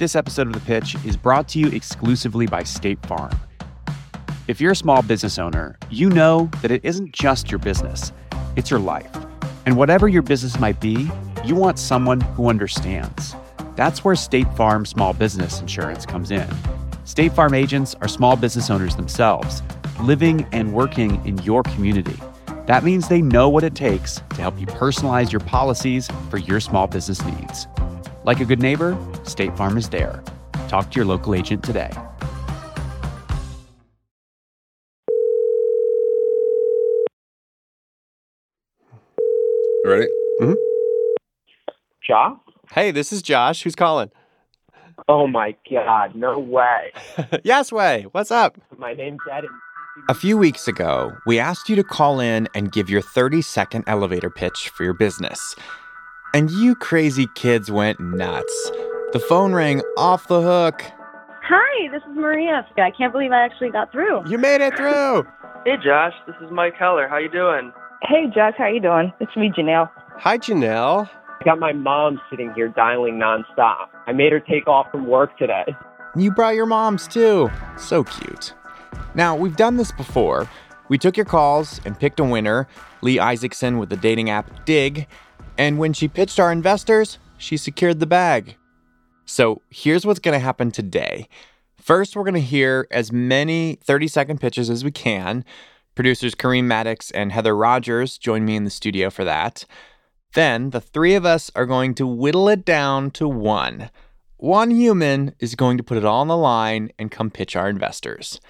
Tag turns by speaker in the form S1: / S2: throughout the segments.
S1: This episode of The Pitch is brought to you exclusively by State Farm. If you're a small business owner, you know that it isn't just your business, it's your life. And whatever your business might be, you want someone who understands. That's where State Farm Small Business Insurance comes in. State Farm agents are small business owners themselves, living and working in your community. That means they know what it takes to help you personalize your policies for your small business needs. Like a good neighbor, State Farm is there. Talk to your local agent today.
S2: Ready? Hmm.
S3: Josh?
S4: Hey, this is Josh. Who's calling?
S3: Oh my god, no way.
S4: yes, way. What's up?
S3: My name's Ed.
S4: A few weeks ago, we asked you to call in and give your 30 second elevator pitch for your business. And you crazy kids went nuts. The phone rang off the hook.
S5: Hi, this is Maria. I can't believe I actually got through.
S4: You made it through.
S6: Hey Josh, this is Mike Heller. How you doing?
S5: Hey, Josh, how you doing? It's me, Janelle.
S4: Hi, Janelle.
S3: I got my mom sitting here dialing nonstop. I made her take off from work today.
S4: You brought your moms too. So cute. Now, we've done this before. We took your calls and picked a winner, Leigh Isaacson with the dating app Dig. And when she pitched our investors, she secured the bag. So here's what's going to happen today. First, we're going to hear as many 30 second pitches as we can. Producers Kareem Maddox and Heather Rogers join me in the studio for that. Then the three of us are going to whittle it down to one. One human is going to put it all on the line and come pitch our investors.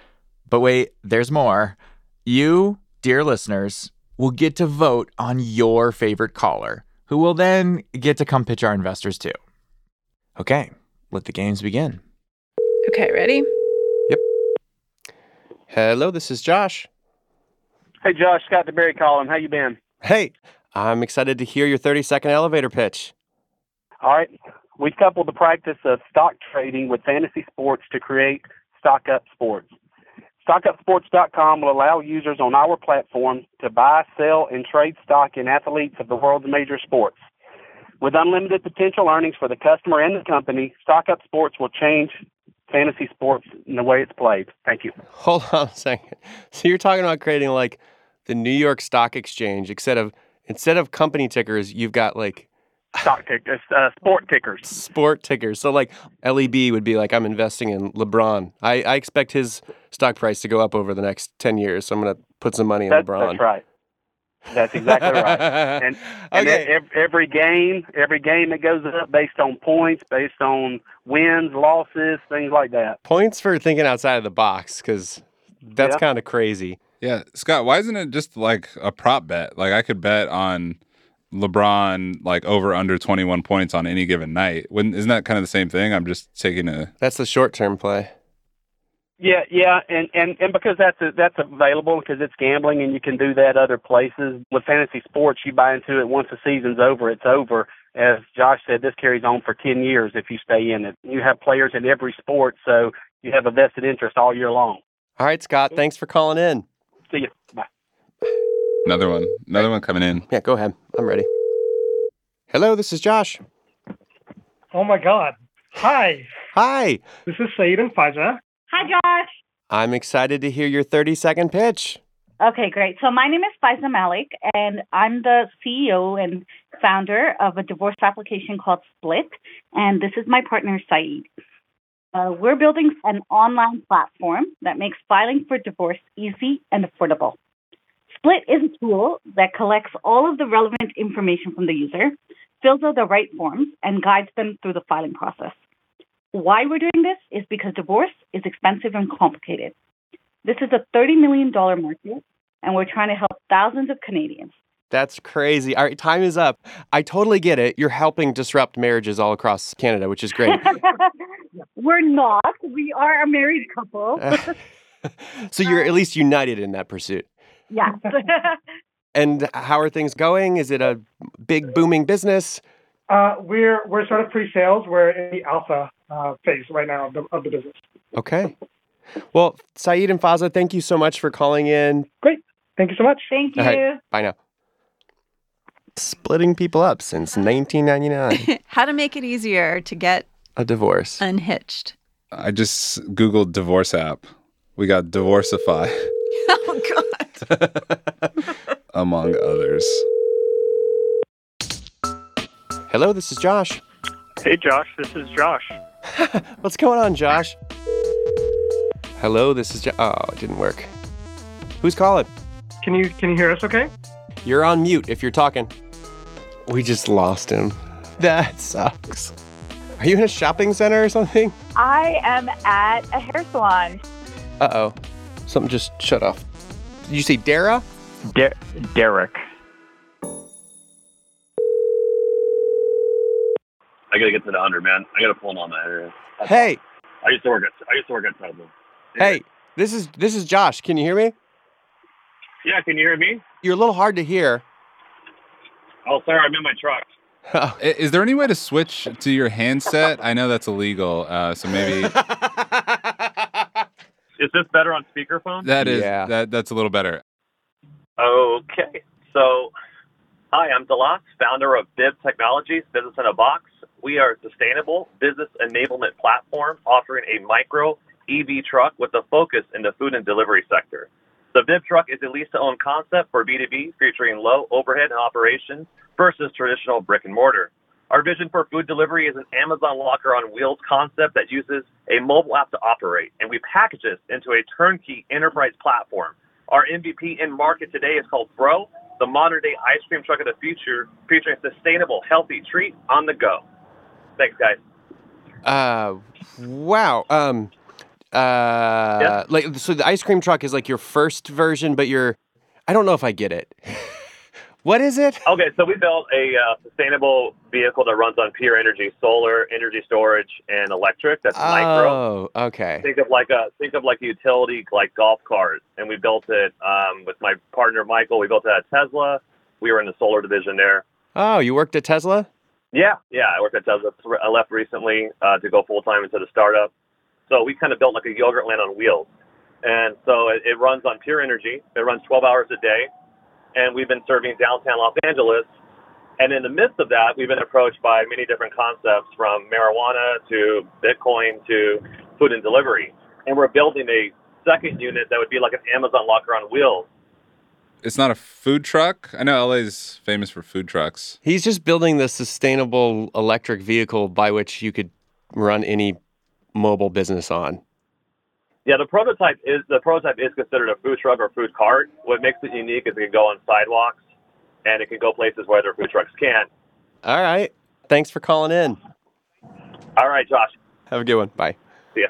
S4: But wait, there's more. You, dear listeners, will get to vote on your favorite caller, who will then get to come pitch our investors too. Okay, let the games begin.
S7: Okay, ready? Yep.
S4: Hello, this is Josh.
S3: Hey Josh, Scott DeBerry calling. How you been?
S4: Hey, I'm excited to hear your 30 second elevator pitch.
S3: All right. We've coupled the practice of stock trading with fantasy sports to create Stock Up Sports. StockUpSports.com will allow users on our platform to buy, sell, and trade stock in athletes of the world's major sports. With unlimited potential earnings for the customer and the company, StockUp Sports will change fantasy sports in the way it's played. Thank you.
S4: Hold on a second. So you're talking about creating like the New York Stock Exchange instead of instead of company tickers, you've got like
S3: Stock tickers, uh, sport tickers.
S4: sport tickers. So like LEB would be like I'm investing in LeBron. I, I expect his stock price to go up over the next ten years. So I'm gonna put some money in
S3: That-
S4: LeBron.
S3: That's right. That's exactly right. And, and
S4: okay.
S3: ev- every game, every game that goes up based on points, based on wins, losses, things like that.
S4: Points for thinking outside of the box because that's
S3: Yeah.
S4: kind of crazy.
S2: Yeah, Scott. Why isn't it just like a prop bet? Like I could bet on LeBron like over under twenty one points on any given night. Wouldn't isn't that kind of the same thing? I'm just taking a
S4: That's the short term play.
S3: Yeah, yeah, and and and because that's that's available because it's gambling and you can do that other places. With fantasy sports, you buy into it once the season's over, it's over. As Josh said, this carries on for ten years if you stay in it. You have players in every sport, so you have a vested interest all year long.
S4: All right, Scott. Thanks for calling in.
S3: See you. Bye.
S2: another one. Another one coming in.
S4: Yeah, go ahead. I'm ready. Hello, this is Josh.
S8: Oh my God. Hi,
S4: Hi.
S8: this is Saeed and Faiza.
S5: Hi, Josh.
S4: I'm excited to hear your 30 second pitch.
S5: Okay, great. So my name is Faiza Malik, and I'm the CEO and founder of a divorce application called Split, and this is my partner, Saeed. Uh, we're building an online platform that makes filing for divorce easy and affordable. Split is a tool that collects all of the relevant information from the user, fills out the right forms, and guides them through the filing process. Why we're doing this is because divorce is expensive and complicated. This is a $30 million market, and we're trying to help thousands of Canadians.
S4: That's crazy. All right, time is up. I totally get it. You're helping disrupt marriages all across Canada, which is great.
S5: we're not. We are a married couple.
S4: so you're at least united in that pursuit.
S5: Yes.
S4: And how are things going? Is it a big booming business?
S8: Uh, we're we're sort of pre-sales. We're in the alpha uh, phase right now of the, of the business.
S4: Okay. Well, Saeed and Faiza, thank you so much for calling in. Great.
S8: Thank you so much.
S5: Thank you.
S4: All right. Bye now. Splitting people up since 1999.
S7: How to make it easier to get
S4: a divorce?
S7: Unhitched.
S2: I just Googled divorce app. We got Divorcify,
S7: Oh, God.
S2: among others.
S9: Hello, this is Josh.
S10: Hey, Josh. This is Josh.
S9: What's going on, Josh? Hello, this is. Jo- oh, it didn't work. Who's calling?
S8: Can you can you hear us? Okay.
S9: You're on mute if you're talking. We just lost him. That sucks. Are you in a shopping center or something?
S11: I am at a hair salon.
S9: Uh oh. Something just shut off. Did you say Dara?
S10: De- Derek.
S12: I gotta get to the hundred, man. I gotta pull him on that area.
S9: Hey,
S12: I used to work at I used to work at Tesla.
S9: hey, this is this is Josh. Can you hear me?
S12: Yeah, can you hear me?
S9: You're a little hard to hear.
S12: Oh, sorry, I'm in my truck.
S2: Is there any way to switch to your handset? I know that's illegal, uh, so maybe
S12: Is this better on speakerphone?
S2: that is
S9: Yeah.
S2: that that's a little better.
S12: Okay. So, hi, I'm Delos, founder of Bib Technologies, Business in a Box. We are a sustainable business enablement platform offering a micro EV truck with a focus in the food and delivery sector. The Bib truck is a lease to own concept for B2B featuring low overhead operations versus traditional brick and mortar. Our vision for food delivery is an Amazon locker on wheels concept that uses a mobile app to operate, and we package this into a turnkey enterprise platform. Our MVP in market today is called Bro, the modern day ice cream truck of the future, featuring a sustainable, healthy treat on the go. Thanks, guys.
S9: Uh, wow. Um, uh, like so the ice cream truck is like your first version, but you're. I don't know if I get it. what is it?
S12: Okay, so we built a uh, sustainable vehicle that runs on pure energy, solar, energy storage, and electric. That's micro.
S9: Oh, okay.
S12: Think of like a think of like a utility like golf cart, and we built it um, with my partner Michael. We built it at Tesla. We were in the solar division there.
S9: Oh, you worked at Tesla?
S12: Yeah, yeah. I worked at Tesla. I left recently uh, to go full time into the startup. So we kind of built like a Yogurtland on wheels, and so it, it runs on pure energy. It runs 12 hours a day, and we've been serving downtown Los Angeles. And in the midst of that, we've been approached by many different concepts from marijuana to Bitcoin to food and delivery. And we're building a second unit that would be like an Amazon locker on wheels.
S2: It's not a food truck. I know LA is famous for food trucks.
S9: He's just building the sustainable electric vehicle by which you could run any mobile business on.
S12: Yeah, the prototype is the prototype is considered a food truck or food cart. What makes it unique is it can go on sidewalks and it can go places where other food trucks can't.
S9: All right. Thanks for calling in.
S12: All right, Josh.
S9: Have a good one. Bye.
S12: See ya.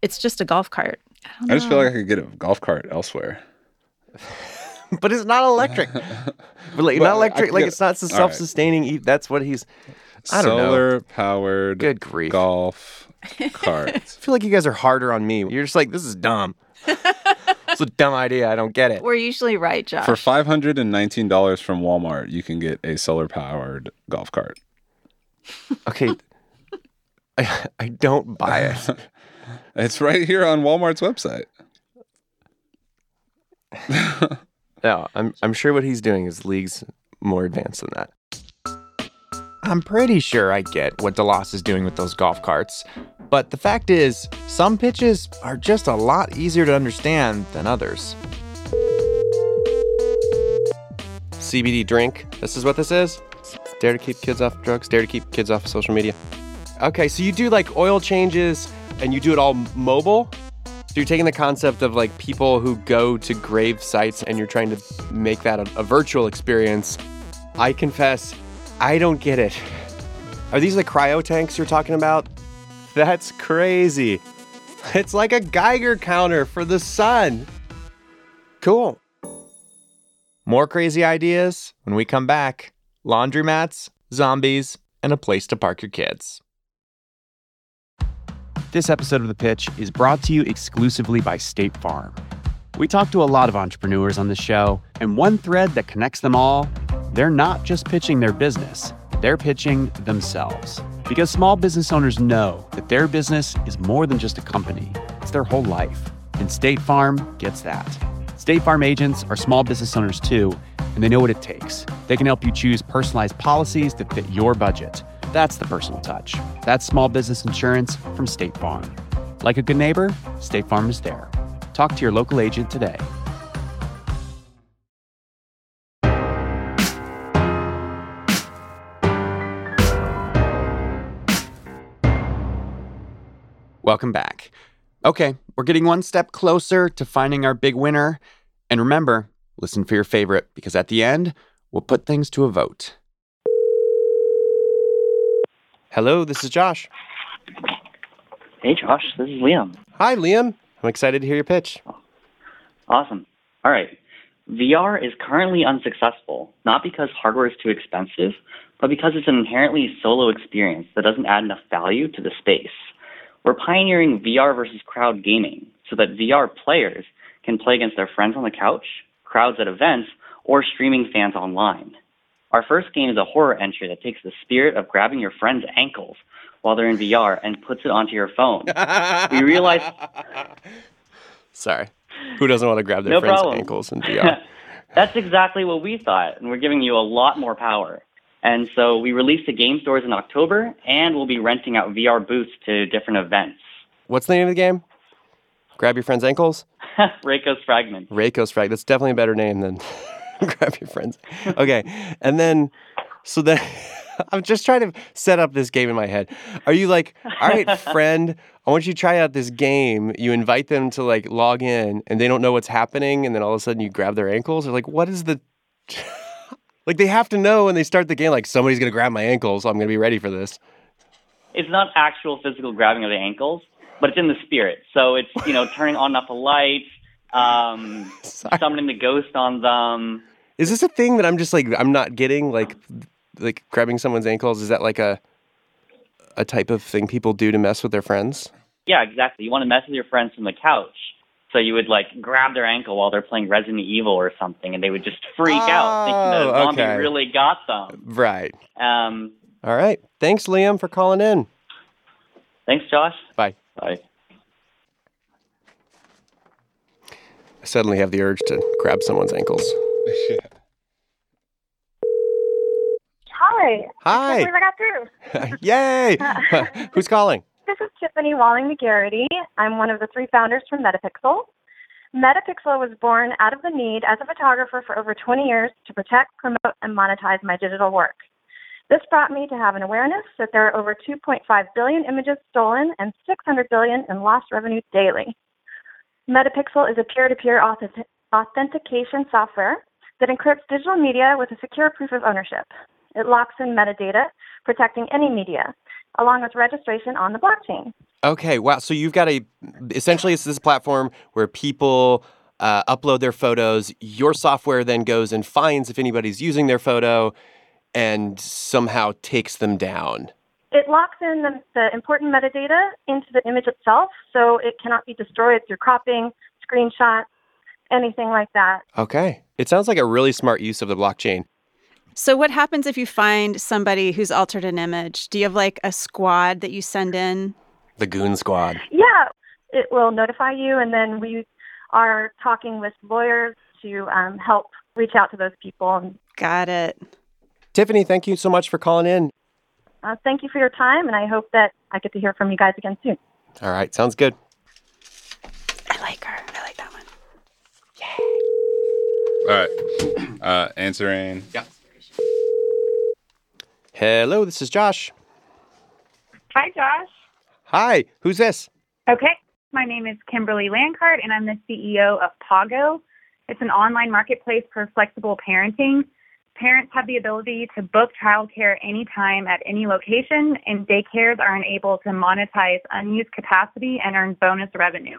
S7: It's just a golf cart. I,
S2: I just feel like I could get a golf cart elsewhere.
S9: but it's not electric. But like,
S2: Well,
S9: not electric. Like
S2: get-
S9: it's not self-sustaining. e- That's what he's. I don't know.
S2: Solar powered
S9: Good grief.
S2: golf cart.
S9: I feel like you guys are harder on me. You're just like, this is dumb. it's a dumb idea. I don't get it.
S7: We're usually right, Josh.
S2: For five hundred and nineteen dollars from Walmart, you can get a solar powered golf cart.
S9: Okay. I, I don't buy it.
S2: It's right here on Walmart's website.
S9: No, I'm I'm sure what he's doing is leagues more advanced than that. I'm pretty sure I get what DeLoss is doing with those golf carts, but the fact is, some pitches are just a lot easier to understand than others. CBD drink. This is what this is. Dare to keep kids off drugs. Dare to keep kids off social media. Okay, so you do like oil changes and you do it all mobile. So you're taking the concept of like people who go to grave sites and you're trying to make that a, a virtual experience. I confess, I don't get it. Are these the cryo tanks you're talking about? That's crazy. It's like a Geiger counter for the sun. Cool. More crazy ideas when we come back. Laundromats, zombies, and a place to park your kids.
S1: This episode of The Pitch is brought to you exclusively by State Farm. We talk to a lot of entrepreneurs on this show, and one thread that connects them all they're not just pitching their business, they're pitching themselves. Because small business owners know that their business is more than just a company, it's their whole life. And State Farm gets that. State Farm agents are small business owners too, and they know what it takes. They can help you choose personalized policies that fit your budget. That's the personal touch. That's small business insurance from State Farm. Like a good neighbor, State Farm is there. Talk to your local agent today.
S4: Welcome back. Okay, we're getting one step closer to finding our big winner. And remember, listen for your favorite because at the end, we'll put things to a vote.
S9: Hello, this is Josh.
S13: Hey, Josh, this is Liam.
S9: Hi, Liam. I'm excited to hear your pitch.
S13: Awesome. All right. VR is currently unsuccessful, not because hardware is too expensive, but because it's an inherently solo experience that doesn't add enough value to the space. We're pioneering VR versus crowd gaming so that VR players can play against their friends on the couch, crowds at events, or streaming fans online. Our first game is a horror entry that takes the spirit of grabbing your friend's ankles while they're in VR and puts it onto your phone. we realize.
S9: Sorry. Who doesn't want to grab their
S13: No
S9: friend's
S13: problem.
S9: ankles in VR?
S13: That's exactly what we thought, and we're giving you a lot more power. And so we released the game stores in October, and we'll be renting out VR booths to different events.
S9: What's the name of the game? Grab your friend's ankles?
S13: Reiko's Fragment.
S9: Reiko's Fragment. That's definitely a better name than grab your friends. Okay. And then, so then I'm just trying to set up this game in my head. Are you like, all right, friend, I want you to try out this game. You invite them to like log in and they don't know what's happening. And then all of a sudden you grab their ankles? Or like, what is the. Like they have to know when they start the game, like somebody's going to grab my ankles. So I'm going to be ready for this.
S13: It's not actual physical grabbing of the ankles, but it's in the spirit. So it's, you know, turning on and off the lights, um, summoning the ghost on them.
S9: Is this a thing that I'm just like, I'm not getting? Like, like grabbing someone's ankles? Is that like a. A type of thing people do to mess with their friends?
S13: Yeah, exactly. You want to mess with your friends from the couch. So you would like grab their ankle while they're playing Resident Evil or something, and they would just freak out, thinking that a
S9: Oh,
S13: zombie
S9: okay.
S13: really got them.
S9: Right.
S13: Um,
S9: All right. Thanks, Liam, for calling in.
S13: thanks, Josh.
S9: Bye.
S13: Bye.
S9: I suddenly have the urge to grab someone's ankles.
S14: Hi.
S9: Hi.
S14: I can't believe I got through.
S9: Yay! Who's calling?
S14: This is Tiffany Walling McGarity. I'm one of the three founders from Metapixel. Metapixel was born out of the need as a photographer for over 20 years to protect, promote, and monetize my digital work. This brought me to have an awareness that there are over 2.5 billion images stolen and 600 billion in lost revenue daily. Metapixel is a peer-to-peer authentic- authentication software that encrypts digital media with a secure proof of ownership. It locks in metadata, protecting any media, along with registration on the blockchain.
S9: Okay, wow. So you've got a essentially it's this platform where people uh, upload their photos. Your software then goes and finds if anybody's using their photo, and somehow takes them down.
S14: It locks in the, the important metadata into the image itself, so it cannot be destroyed through cropping, screenshots, anything like that.
S9: Okay, it sounds like a really smart use of the blockchain.
S7: So, what happens if you find somebody who's altered an image? Do you have like a squad that you send in?
S9: The Goon Squad.
S14: Yeah, it will notify you, and then we are talking with lawyers to um, help reach out to those people.
S7: Got it.
S9: Tiffany, thank you so much for calling in.
S14: uh, thank you for your time, and I hope that I get to hear from you guys again soon.
S9: All right, sounds good.
S7: I like her. I like that one.
S2: All right. Uh, answering.
S9: Yeah. Hello, this is Josh.
S11: Hi, Josh.
S9: Hi, who's this?
S11: Okay. My name is Kimberly Lancart, and I'm the CEO of Pago. It's an online marketplace for flexible parenting. Parents have the ability to book childcare anytime at any location, and daycares are able to monetize unused capacity and earn bonus revenue.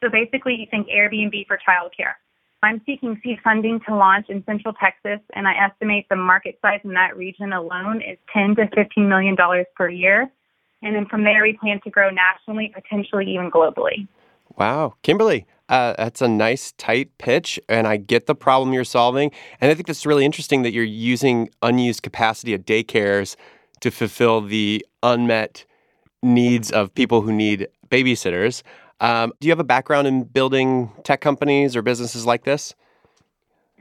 S11: So basically, you think Airbnb for childcare. I'm seeking seed funding to launch in Central Texas, and I estimate the market size in that region alone is 10 to 15 million dollars per year. And then from there, we plan to grow nationally, potentially even globally.
S9: Wow, Kimberly, uh, that's a nice tight pitch, and I get the problem you're solving. And I think that's really interesting that you're using unused capacity at daycares to fulfill the unmet needs of people who need babysitters. Um, do you have a background in building tech companies or businesses like this?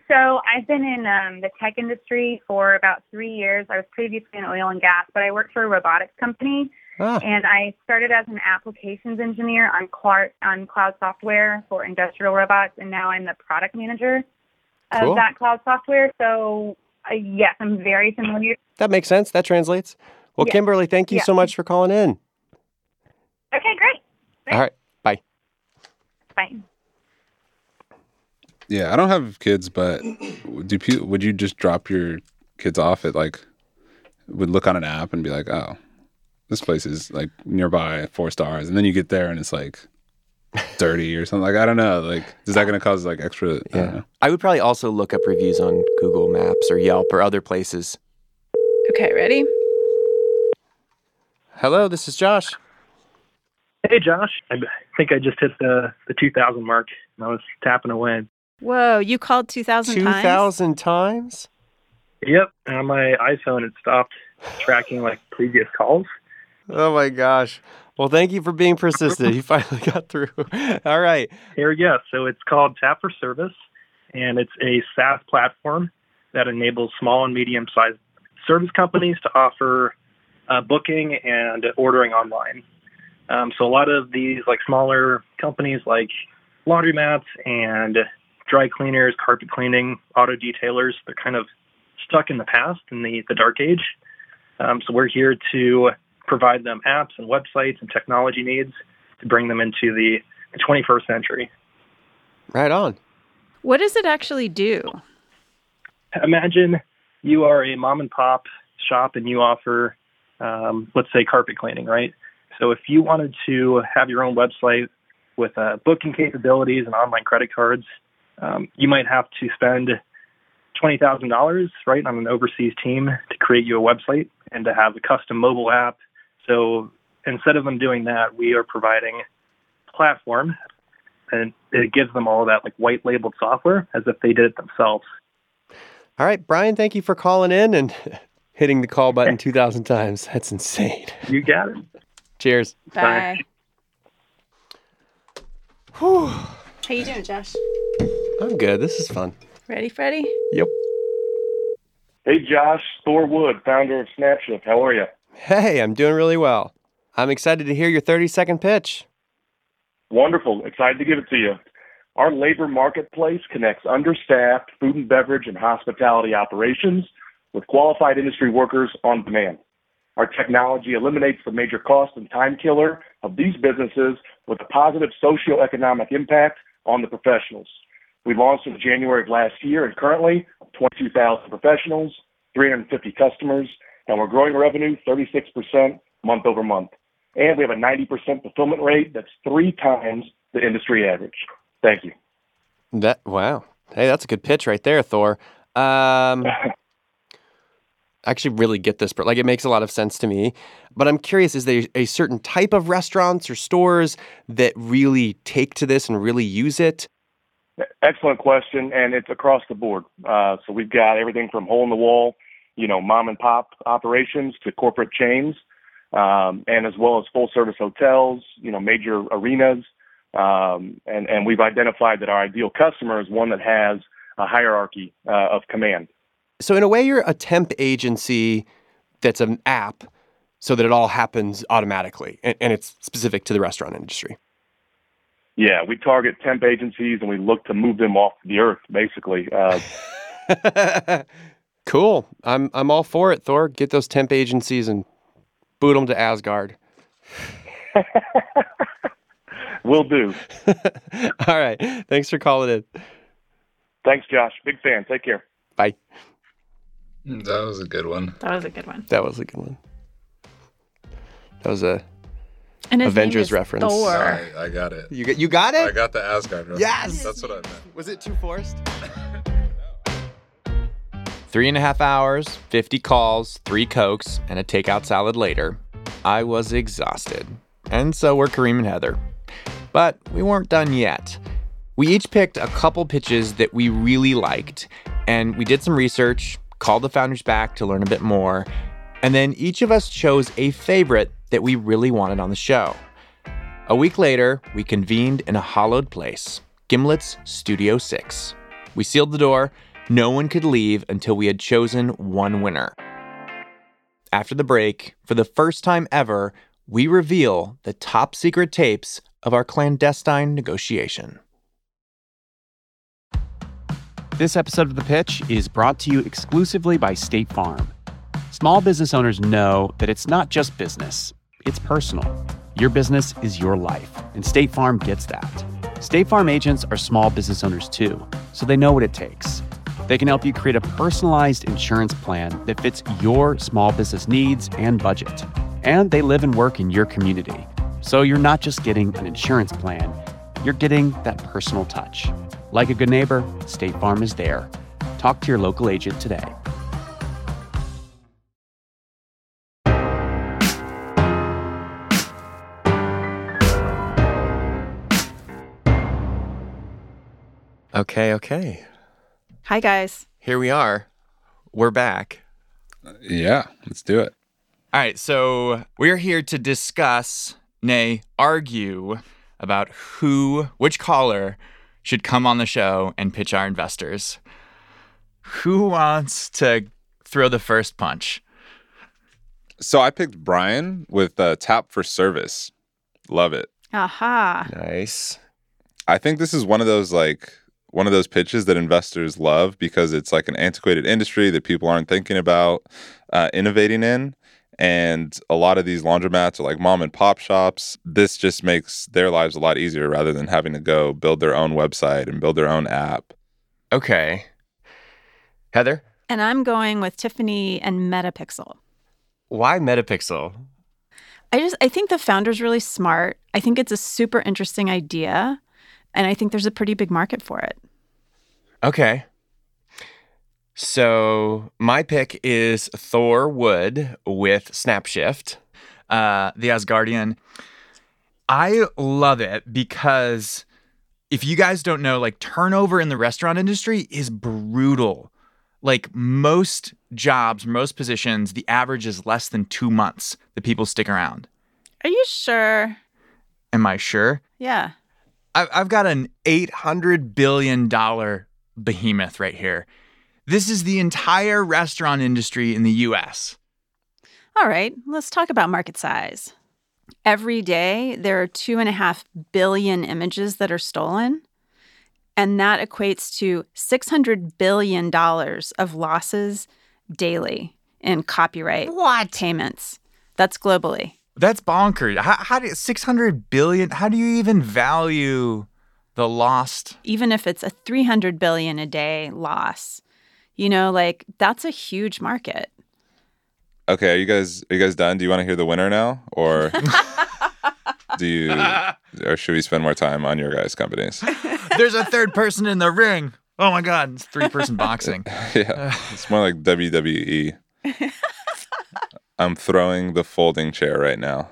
S11: So I've been in um, the tech industry for about three years. I was previously in oil and gas, but I worked for a robotics company,
S9: Ah.
S11: and I started as an applications engineer on cloud on cloud software for industrial robots, and now I'm the product manager of
S9: Cool.
S11: that cloud software. So uh, yes, I'm very familiar.
S9: That makes sense. That translates. Well,
S11: Yeah.
S9: Kimberly, thank you
S11: Yeah.
S9: so much for calling in.
S11: Okay, great.
S9: All right. Bye.
S11: Bye.
S2: Yeah, I don't have kids, but do people, would you just drop your kids off at like would look on an app and be like, "Oh, this place is like nearby, four stars," and then you get there and it's like dirty or something. Like I don't know. Like, is that going to cause like extra? I don't know.
S9: I would probably also look up reviews on Google Maps or Yelp or other places.
S7: Okay, ready?
S9: Hello, this is Josh.
S10: Hey, Josh. I think I just hit the the 2,000 mark, and I was tapping away.
S7: Whoa, you called 2,000 times?
S9: 2,000 times?
S10: Yep. And on my iPhone, it stopped tracking like previous calls.
S9: Oh my gosh. Well, thank you for being persistent. You finally got through. All right.
S10: Here we go. So it's called Tap for Service, and it's a SaaS platform that enables small and medium sized service companies to offer uh, booking and ordering online. Um, so a lot of these like smaller companies like laundromats and dry cleaners, carpet cleaning, auto detailers, they're kind of stuck in the past in the, the dark age. Um, so we're here to provide them apps and websites and technology needs to bring them into the, the 21st century.
S9: Right on.
S7: What does it actually do?
S10: Imagine you are a mom and pop shop and you offer, um, let's say, carpet cleaning, right? So if you wanted to have your own website with uh, booking capabilities and online credit cards, um, you might have to spend twenty thousand dollars, right, on an overseas team to create you a website and to have a custom mobile app. So instead of them doing that, we are providing a platform, and it gives them all that like white labeled software as if they did it themselves.
S9: All right, Brian, thank you for calling in and hitting the call button 2,000 times. That's insane.
S10: You got it.
S9: Cheers.
S7: Bye.
S9: Whew.
S7: How you doing, Josh?
S9: I'm good. This is fun.
S7: Ready, Freddy?
S9: Yep.
S15: Hey, Josh, Thor Wood, founder of Snapshift. How are you?
S9: Hey, I'm doing really well. I'm excited to hear your 30 second pitch.
S15: Wonderful. Excited to give it to you. Our labor marketplace connects understaffed food and beverage and hospitality operations with qualified industry workers on demand. Our technology eliminates the major cost and time killer of these businesses with a positive socioeconomic impact on the professionals. We launched in January of last year and currently 22,000 professionals, 350 customers, and we're growing revenue 36% month over month. And we have a 90% fulfillment rate that's three times the industry average. Thank you.
S9: That wow. Hey, that's a good pitch right there, Thor. Um actually really get this, but like it makes a lot of sense to me. But I'm curious, is there a certain type of restaurants or stores that really take to this and really use it?
S15: Excellent question, and it's across the board. Uh, so we've got everything from hole in the wall, you know, mom and pop operations to corporate chains, um, and as well as full service hotels, you know, major arenas. Um, and, and we've identified that our ideal customer is one that has a hierarchy uh, of command.
S9: So in a way you're a temp agency that's an app so that it all happens automatically and, and it's specific to the restaurant industry.
S15: Yeah, we target temp agencies and we look to move them off the earth, basically. Uh,
S9: Cool. I'm I'm all for it, Thor. Get those temp agencies and boot them to Asgard.
S15: will do.
S9: all right. Thanks for calling in.
S15: Thanks, Josh. Big fan. Take care.
S9: Bye.
S2: That was a good one.
S7: That was a good one.
S9: That was a good one. That was a
S7: And
S9: Avengers reference.
S7: Thor.
S2: I, I got it.
S9: You got you got it?
S2: I got the Asgard reference.
S9: Yes!
S2: That's what I meant.
S9: Was it too forced?
S4: Three and a half hours, 50 calls, three Cokes, and a takeout salad later, I was exhausted. And so were Kareem and Heather. But we weren't done yet. We each picked a couple pitches that we really liked, and we did some research, called the founders back to learn a bit more, and then each of us chose a favorite that we really wanted on the show. A week later, we convened in a hollowed place, Gimlet's Studio 6. We sealed the door, no one could leave until we had chosen one winner. After the break, for the first time ever, we reveal the top secret tapes of our clandestine negotiation.
S1: This episode of The Pitch is brought to you exclusively by State Farm. Small business owners know that it's not just business, it's personal. Your business is your life, and State Farm gets that. State Farm agents are small business owners too, so they know what it takes. They can help you create a personalized insurance plan that fits your small business needs and budget. And they live and work in your community. So you're not just getting an insurance plan, you're getting that personal touch. Like a good neighbor, State Farm is there. Talk to your local agent today.
S4: Okay, okay.
S7: Hi, guys.
S4: Here we are. We're back.
S2: Yeah, let's do it.
S4: All right, so we're here to discuss, nay, argue about who, which caller should come on the show and pitch our investors. Who wants to throw the first punch?
S2: So I picked Brian with uh, Tap for Service. Love it.
S7: Aha.
S4: Nice.
S2: I think this is one of those like one of those pitches that investors love because it's like an antiquated industry that people aren't thinking about uh, innovating in. And a lot of these laundromats are like mom and pop shops. This just makes their lives a lot easier rather than having to go build their own website and build their own app.
S4: Okay. Heather?
S7: And I'm going with Tiffany and Metapixel.
S4: Why Metapixel?
S7: I just I think the founder's really smart. I think it's a super interesting idea, and I think there's a pretty big market for it.
S4: Okay. So my pick is Thor Wood with Snapshift, uh, the Asgardian. I love it because if you guys don't know, like turnover in the restaurant industry is brutal. Like most jobs, most positions, the average is less than two months that people stick around.
S7: Are you sure?
S4: Am I sure?
S7: Yeah.
S4: I- I've got an $800 billion behemoth right here. This is the entire restaurant industry in the US.
S7: All right, let's talk about market size. Every day, there are two and a half billion images that are stolen, and that equates to $600 billion of losses daily in copyright
S4: what?
S7: payments. That's globally.
S4: That's bonkers. How, how do 600 billion? How do you even value the lost?
S7: Even if it's a 300 billion a day loss, you know, like that's a huge market.
S2: Okay, are you guys are you guys done? Do you want to hear the winner now, or do you, or should we spend more time on your guys' companies?
S4: There's a third person in the ring. Oh my God, it's three person boxing.
S2: yeah, it's more like WWE. I'm throwing the folding chair right now.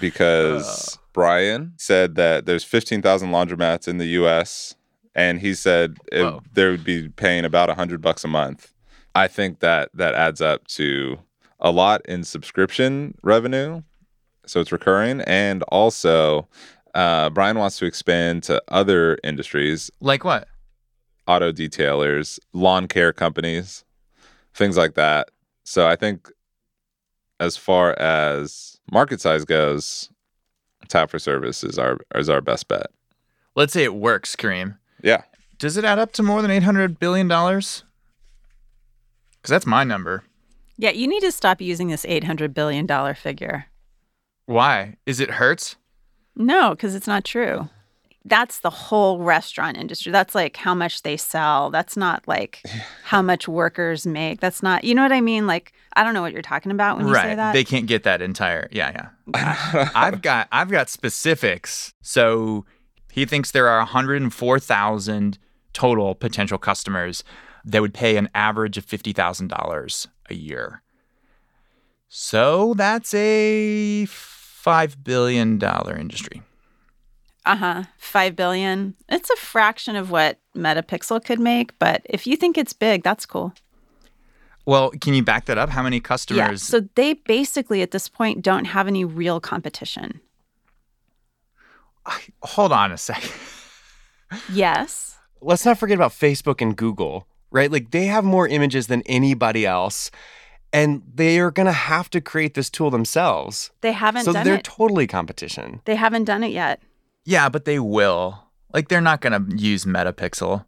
S2: because Brian said that there's 15,000 laundromats in the US and he said it, they would be paying about a 100 bucks a month. I think that that adds up to a lot in subscription revenue. So it's recurring and also uh, Brian wants to expand to other industries
S4: Like what?
S2: auto detailers, lawn care companies, things like that. So I think as far as market size goes, tap for service is our is our best bet.
S4: Let's say it works, Kareem.
S2: Yeah.
S4: Does it add up to more than $800 billion? Because that's my number.
S7: Yeah, you need to stop using this $800 billion figure.
S4: Why? Is it Hertz?
S7: No, because it's not true. That's the whole restaurant industry. That's like how much they sell. That's not like how much workers make. That's not, you know what I mean? Like, I don't know what you're talking about when you say
S4: right.
S7: that.
S4: They can't get that entire. Yeah, yeah. I've got I've got specifics. So he thinks there are 104,000 total potential customers that would pay an average of $50,000 a year. So that's a 5 billion dollar industry.
S7: Uh huh. Five billion. It's a fraction of what Metapixel could make, but if you think it's big, that's cool.
S4: Well, can you back that up? How many customers?
S7: Yeah.
S4: customers?
S7: So they basically at this point don't have any real competition.
S4: Hold on a second.
S7: Yes.
S9: Let's not forget about Facebook and Google, right? Like they have more images than anybody else. And they are going to have to create this tool themselves.
S7: They haven't
S9: so
S7: done
S9: they're
S7: it.
S9: totally competition.
S7: They haven't done it yet.
S4: Yeah, but they will. Like they're not going to use Metapixel.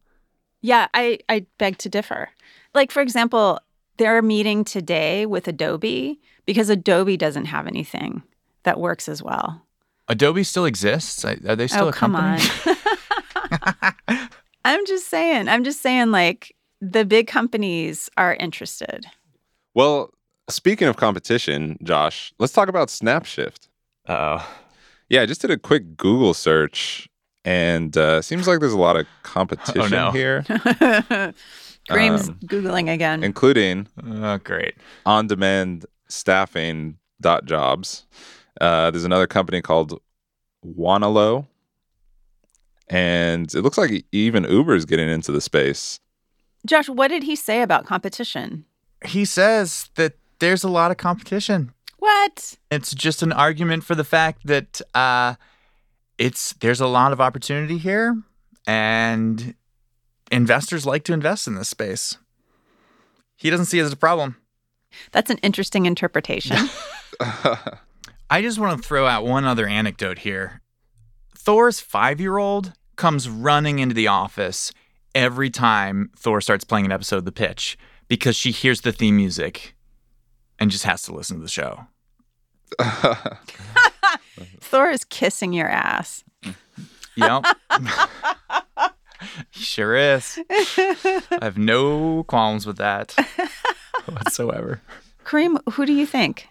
S7: Yeah, I, I beg to differ. Like, for example, they're meeting today with Adobe because Adobe doesn't have anything that works as well.
S4: Adobe still exists. Are they still
S7: oh,
S4: a
S7: come
S4: company?
S7: on. I'm just saying, I'm just saying, like, the big companies are interested.
S2: Well, speaking of competition, Josh, let's talk about Snapshift.
S9: Oh.
S2: Yeah, I just did a quick Google search and uh seems like there's a lot of competition
S4: no.
S2: here.
S7: Kareem's
S2: Um,
S7: Googling again.
S2: including
S4: oh, great.
S2: on-demand staffing dot jobs. Uh, there's another company called Wonolo, and it looks like even Uber is getting into the space.
S7: Josh, what did he say about competition?
S4: He says that there's a lot of competition.
S7: What?
S4: It's just an argument for the fact that uh, it's there's a lot of opportunity here, and investors like to invest in this space. He doesn't see it as a problem.
S7: That's an interesting interpretation.
S4: I just want to throw out one other anecdote here. Thor's five year old comes running into the office every time Thor starts playing an episode of The Pitch because she hears the theme music and just has to listen to the show.
S7: Thor is kissing your ass.
S4: Yep. he sure is. I have no qualms with that whatsoever.
S7: Kareem, who do you think?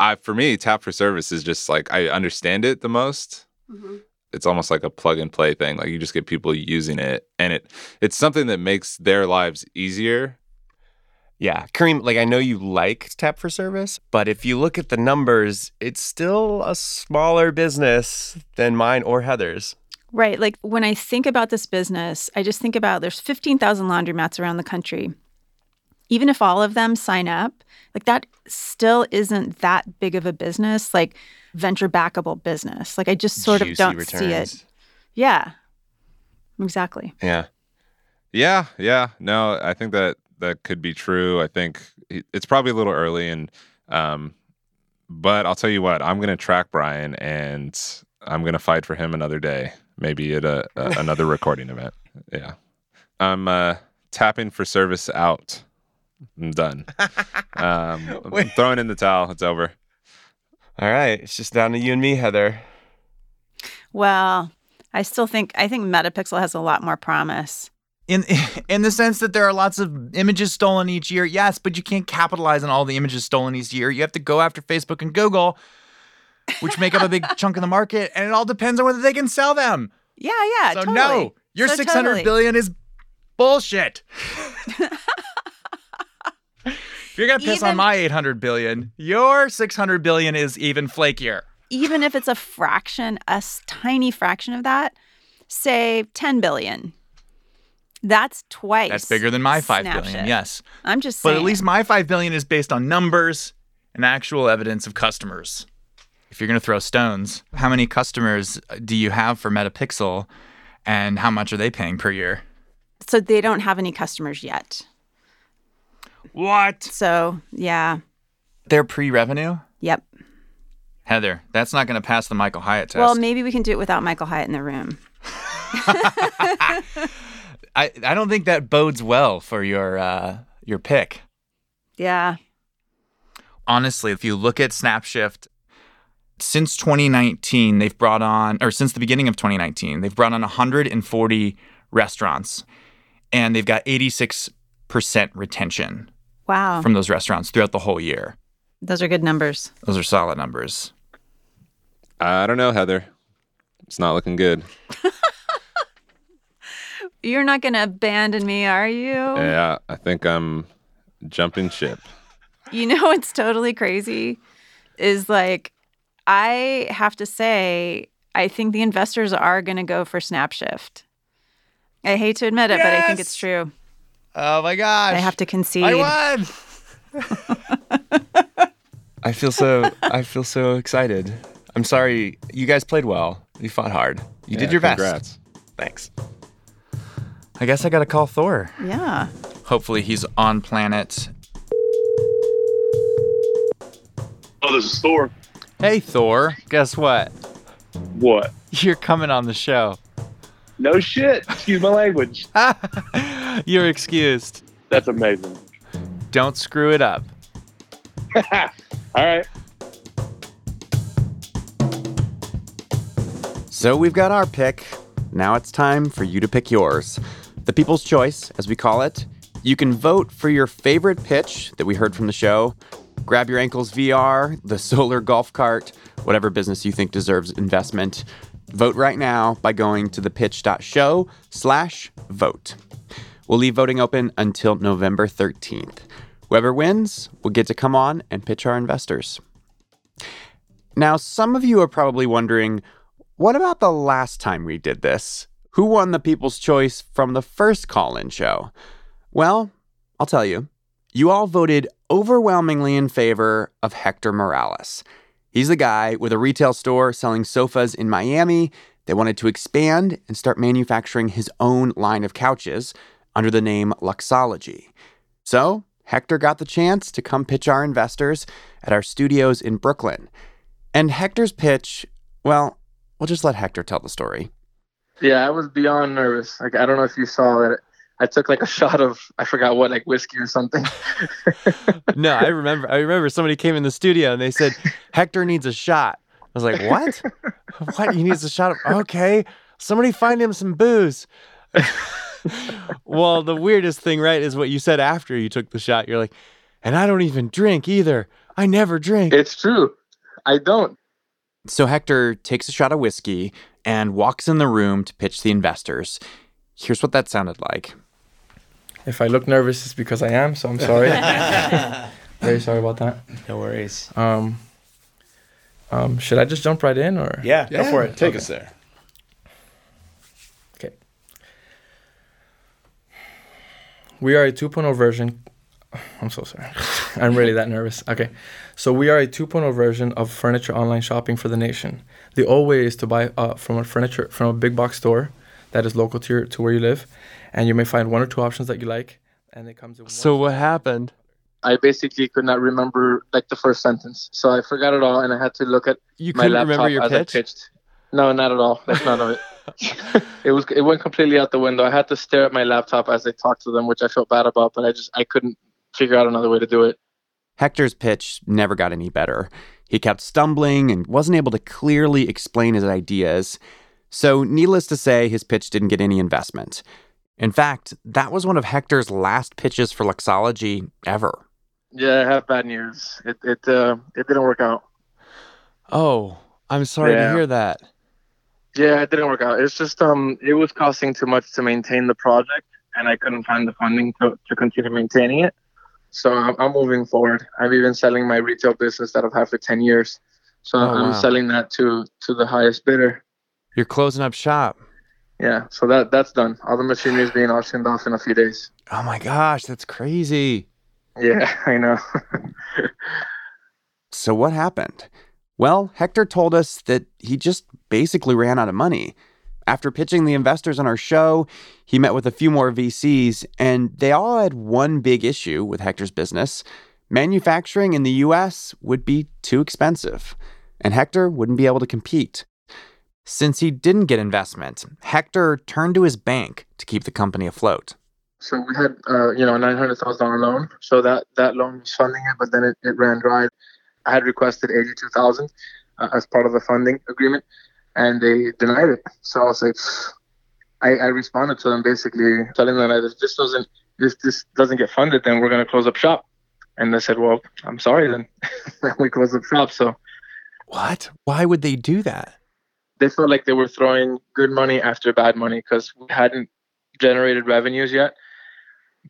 S2: I for me, tap for service is just like I understand it the most. Mm-hmm. It's almost like a plug and play thing. Like you just get people using it, and it it's something that makes their lives easier.
S9: Yeah, Kareem, like I know you like Tap for Service, but if you look at the numbers, it's still a smaller business than mine or Heather's.
S7: Right. Like when I think about this business, I just think about there's 15,000 laundromats around the country. Even if all of them sign up, like that still isn't that big of a business, like venture backable business. Like I just sort
S9: Juicy
S7: of don't see it. Yeah. Exactly.
S2: Yeah. Yeah, yeah. No, I think that that could be true. I think it's probably a little early and um but I'll tell you what, I'm going to track Brian and I'm going to fight for him another day, maybe at a, a another recording event. Yeah. I'm uh tapping for service out. I'm done. Um I'm throwing in the towel. It's over.
S9: All right, it's just down to you and me, Heather.
S7: Well, I still think I think Metapixel has a lot more promise.
S4: In in the sense that there are lots of images stolen each year, yes, but you can't capitalize on all the images stolen each year. You have to go after Facebook and Google, which make up a big chunk of the market, and it all depends on whether they can sell them.
S7: Yeah, yeah.
S4: So
S7: totally.
S4: no, your
S7: So
S4: six hundred billion
S7: totally.
S4: is bullshit. If you're gonna piss on my eight hundred billion, your six hundred billion is even flakier.
S7: Even if it's a fraction, a tiny fraction of that, say 10 billion. That's twice.
S4: That's bigger than my five billion. Yes,
S7: I'm just
S4: but at least my five billion is based on numbers and actual evidence of customers. If you're gonna throw stones, how many customers uh, do you have for Metapixel, and how much are they paying per year?
S7: so they don't have any customers yet.
S4: What?
S7: So, yeah.
S4: They're pre-revenue.
S7: Yep.
S4: Heather, that's not going to pass the Michael Hyatt test.
S7: Well, maybe we can do it without Michael Hyatt in the room.
S4: I, I don't think that bodes well for your uh, your pick.
S7: Yeah.
S4: Honestly, if you look at Snapshift, since 2019, they've brought on, or since the beginning of 2019, they've brought on 140 restaurants, and they've got 86% retention
S7: Wow.
S4: from those restaurants throughout the whole year.
S7: Those are good numbers.
S4: Those are solid numbers.
S2: I don't know, Heather. It's not looking good.
S7: You're not going to abandon me, are you?
S2: Yeah, I think I'm jumping ship.
S7: You know what's totally crazy is like I have to say I think the investors are going to go for Snapshift. I hate to admit it, but I think it's true.
S4: Oh my gosh.
S7: I have to concede.
S4: I won.
S9: I feel so I feel so excited. I'm sorry. You guys played well. You fought hard. You
S2: Yeah,
S9: did your best.
S2: congrats.
S4: Thanks. I guess I gotta call Thor.
S7: Yeah.
S4: Hopefully he's on planet.
S16: Oh, this is Thor.
S4: Hey, Thor. Guess what?
S16: What?
S4: You're coming on the show.
S16: No shit. Excuse my language.
S4: You're excused.
S16: That's amazing.
S4: Don't screw it up.
S16: All right.
S1: So we've got our pick. Now it's time for you to pick yours. The People's Choice, as we call it. You can vote for your favorite pitch that we heard from the show. Grab your ankles VR, the solar golf cart, whatever business you think deserves investment. Vote right now by going to thepitch.show slash vote. We'll leave voting open until November 13th. Whoever wins will get to come on and pitch our investors. Now, some of you are probably wondering what about the last time we did this? Who won the People's Choice from the first call in show? Well, I'll tell you. You all voted overwhelmingly in favor of Hector Morales. He's the guy with a retail store selling sofas in Miami that wanted to expand and start manufacturing his own line of couches under the name Luxology. So, Hector got the chance to come pitch our investors at our studios in Brooklyn. And Hector's pitch, well, we'll just let Hector tell the story.
S17: Yeah, I was beyond nervous. Like I don't know if you saw it. I took like a shot of I forgot what, like whiskey or something.
S4: no, I remember. I remember somebody came in the studio and they said Hector needs a shot. I was like, what? what? He needs a shot of? Okay, somebody find him some booze. well, the weirdest thing, right, is what you said after you took the shot. You're like, and I don't even drink either. I never drink.
S17: It's true. I don't.
S1: So Hector takes a shot of whiskey and walks in the room to pitch the investors. Here's what that sounded like.
S18: If I look nervous, it's because I am. So I'm sorry. Very sorry about that.
S19: No worries.
S18: Um, um, should I just jump right in, or
S19: Yeah, go for it.
S16: Take
S18: Okay.
S16: us there.
S18: We are a 2.0 version. I'm so sorry. I'm really that nervous. Okay. So we are a 2.0 version of furniture online shopping for the nation. The old way is to buy uh, from a furniture from a big box store that is local to your, to where you live, and you may find one or two options that you like, and it comes in.
S4: So what happened?
S17: I basically could not remember like the first sentence, so I forgot it all, and I had to look at
S4: You
S17: my laptop
S4: remember your
S17: as
S4: pitch?
S17: I pitched. No, not at all. That's none of it. It was it went completely out the window. I had to stare at my laptop as I talked to them, which I felt bad about, but I just I couldn't figure out another way to do it.
S1: Hector's pitch never got any better. He kept stumbling and wasn't able to clearly explain his ideas. So, needless to say, his pitch didn't get any investment. In fact, that was one of Hector's last pitches for Luxology ever.
S17: Yeah, I have bad news. It it uh, it didn't work out.
S4: Oh, I'm sorry
S17: Yeah.
S4: to hear that.
S17: Yeah, it didn't work out. It's just um, it was costing too much to maintain the project, and I couldn't find the funding to, to continue maintaining it. So I'm, I'm moving forward. I'm even selling my retail business that I've had for ten years. So
S4: Oh,
S17: I'm
S4: wow.
S17: selling that to to the highest bidder.
S4: You're closing up shop.
S17: Yeah, so that that's done. All the machinery is being auctioned off in a few days.
S4: Oh my gosh, that's crazy.
S17: Yeah, I know.
S1: So, what happened? Well, Hector told us that he just basically ran out of money. After pitching the investors on our show, he met with a few more VCs, and they all had one big issue with Hector's business. Manufacturing in the US would be too expensive, and Hector wouldn't be able to compete. Since he didn't get investment, Hector turned to his bank to keep the company afloat.
S17: So we had, uh, you know, a nine hundred thousand dollar loan. So that that loan was funding it, but then it, it ran dry. I had requested eighty two thousand uh, as part of the funding agreement, and they denied it. So I was like, I, I responded to them basically telling them that if this doesn't this this doesn't get funded, then we're gonna close up shop. And they said, well, I'm sorry then. then we close up shop. So
S4: What? Why would they do that?
S17: they felt like they were throwing good money after bad money because we hadn't generated revenues yet.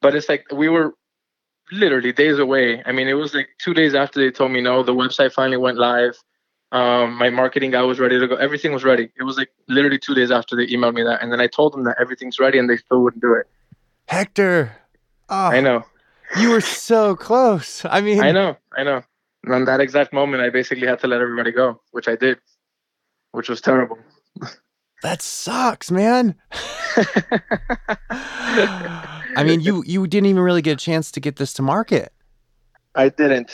S17: But it's like we were literally days away. I mean, it was like two days after they told me no, the website finally went live. Um, my marketing guy was ready to go. Everything was ready. It was like literally two days after they emailed me that, and then I told them that everything's ready, and they still wouldn't do it.
S4: Hector. Oh,
S17: I know.
S4: You were so close. I mean,
S17: I know. I know. And on that exact moment, I basically had to let everybody go, which I did, which was terrible.
S4: That sucks, man. I mean, you you didn't even really get a chance to get this to market.
S17: I didn't,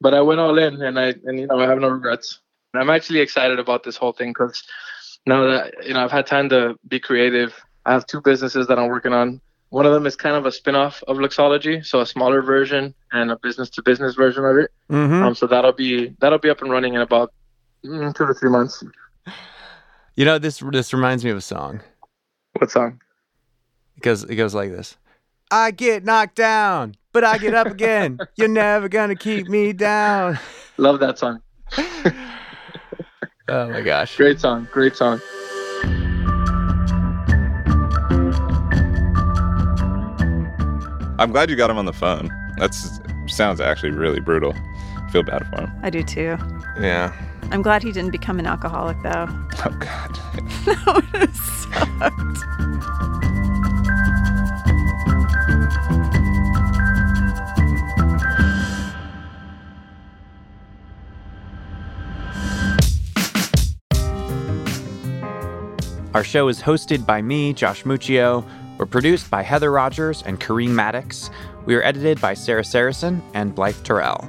S17: but I went all in, and I and you know I have no regrets. I'm actually excited about this whole thing because now that you know I've had time to be creative. I have two businesses that I'm working on. One of them is kind of a spin-off of Luxology, so a smaller version and a business-to-business version of it.
S4: Mhm.
S17: Um, so that'll be that'll be up and running in about mm, two to three months.
S4: You know, this this reminds me of a song.
S17: What song?
S4: It goes it goes like this. I get knocked down, but I get up again. You're never gonna keep me down.
S17: Love that song.
S4: Oh my gosh.
S17: Great song. Great song.
S2: I'm glad you got him on the phone. That sounds actually really brutal. I feel bad for him.
S7: I do too.
S2: Yeah.
S7: I'm glad he didn't become an alcoholic, though.
S2: Oh God.
S7: that would have sucked.
S4: Our show is hosted by me, Josh Muccio. We're produced by Heather Rogers and Kareem Maddox. We are edited by Sarah Sarasohn and Blythe Terrell.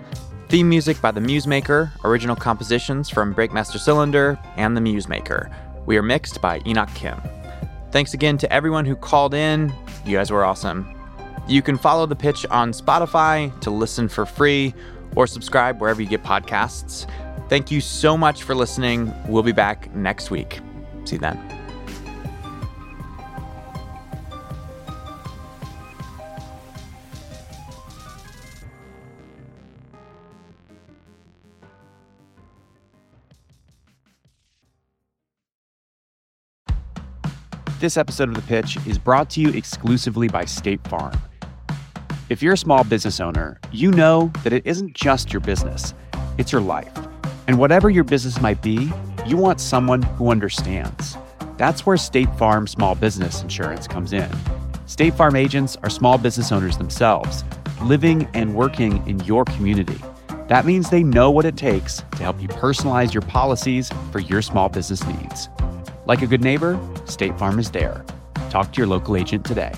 S4: Theme music by The Musemaker, original compositions from Breakmaster Cylinder and The Musemaker. We are mixed by Enoch Kim. Thanks again to everyone who called in. You guys were awesome. You can follow the pitch on Spotify to listen for free or subscribe wherever you get podcasts. Thank you so much for listening. We'll be back next week. See you then.
S1: This episode of The Pitch is brought to you exclusively by State Farm. If you're a small business owner, you know that it isn't just your business, it's your life. And whatever your business might be, you want someone who understands. That's where State Farm Small Business Insurance comes in. State Farm agents are small business owners themselves, living and working in your community. That means they know what it takes to help you personalize your policies for your small business needs. Like a good neighbor, State Farm is there. Talk to your local agent today.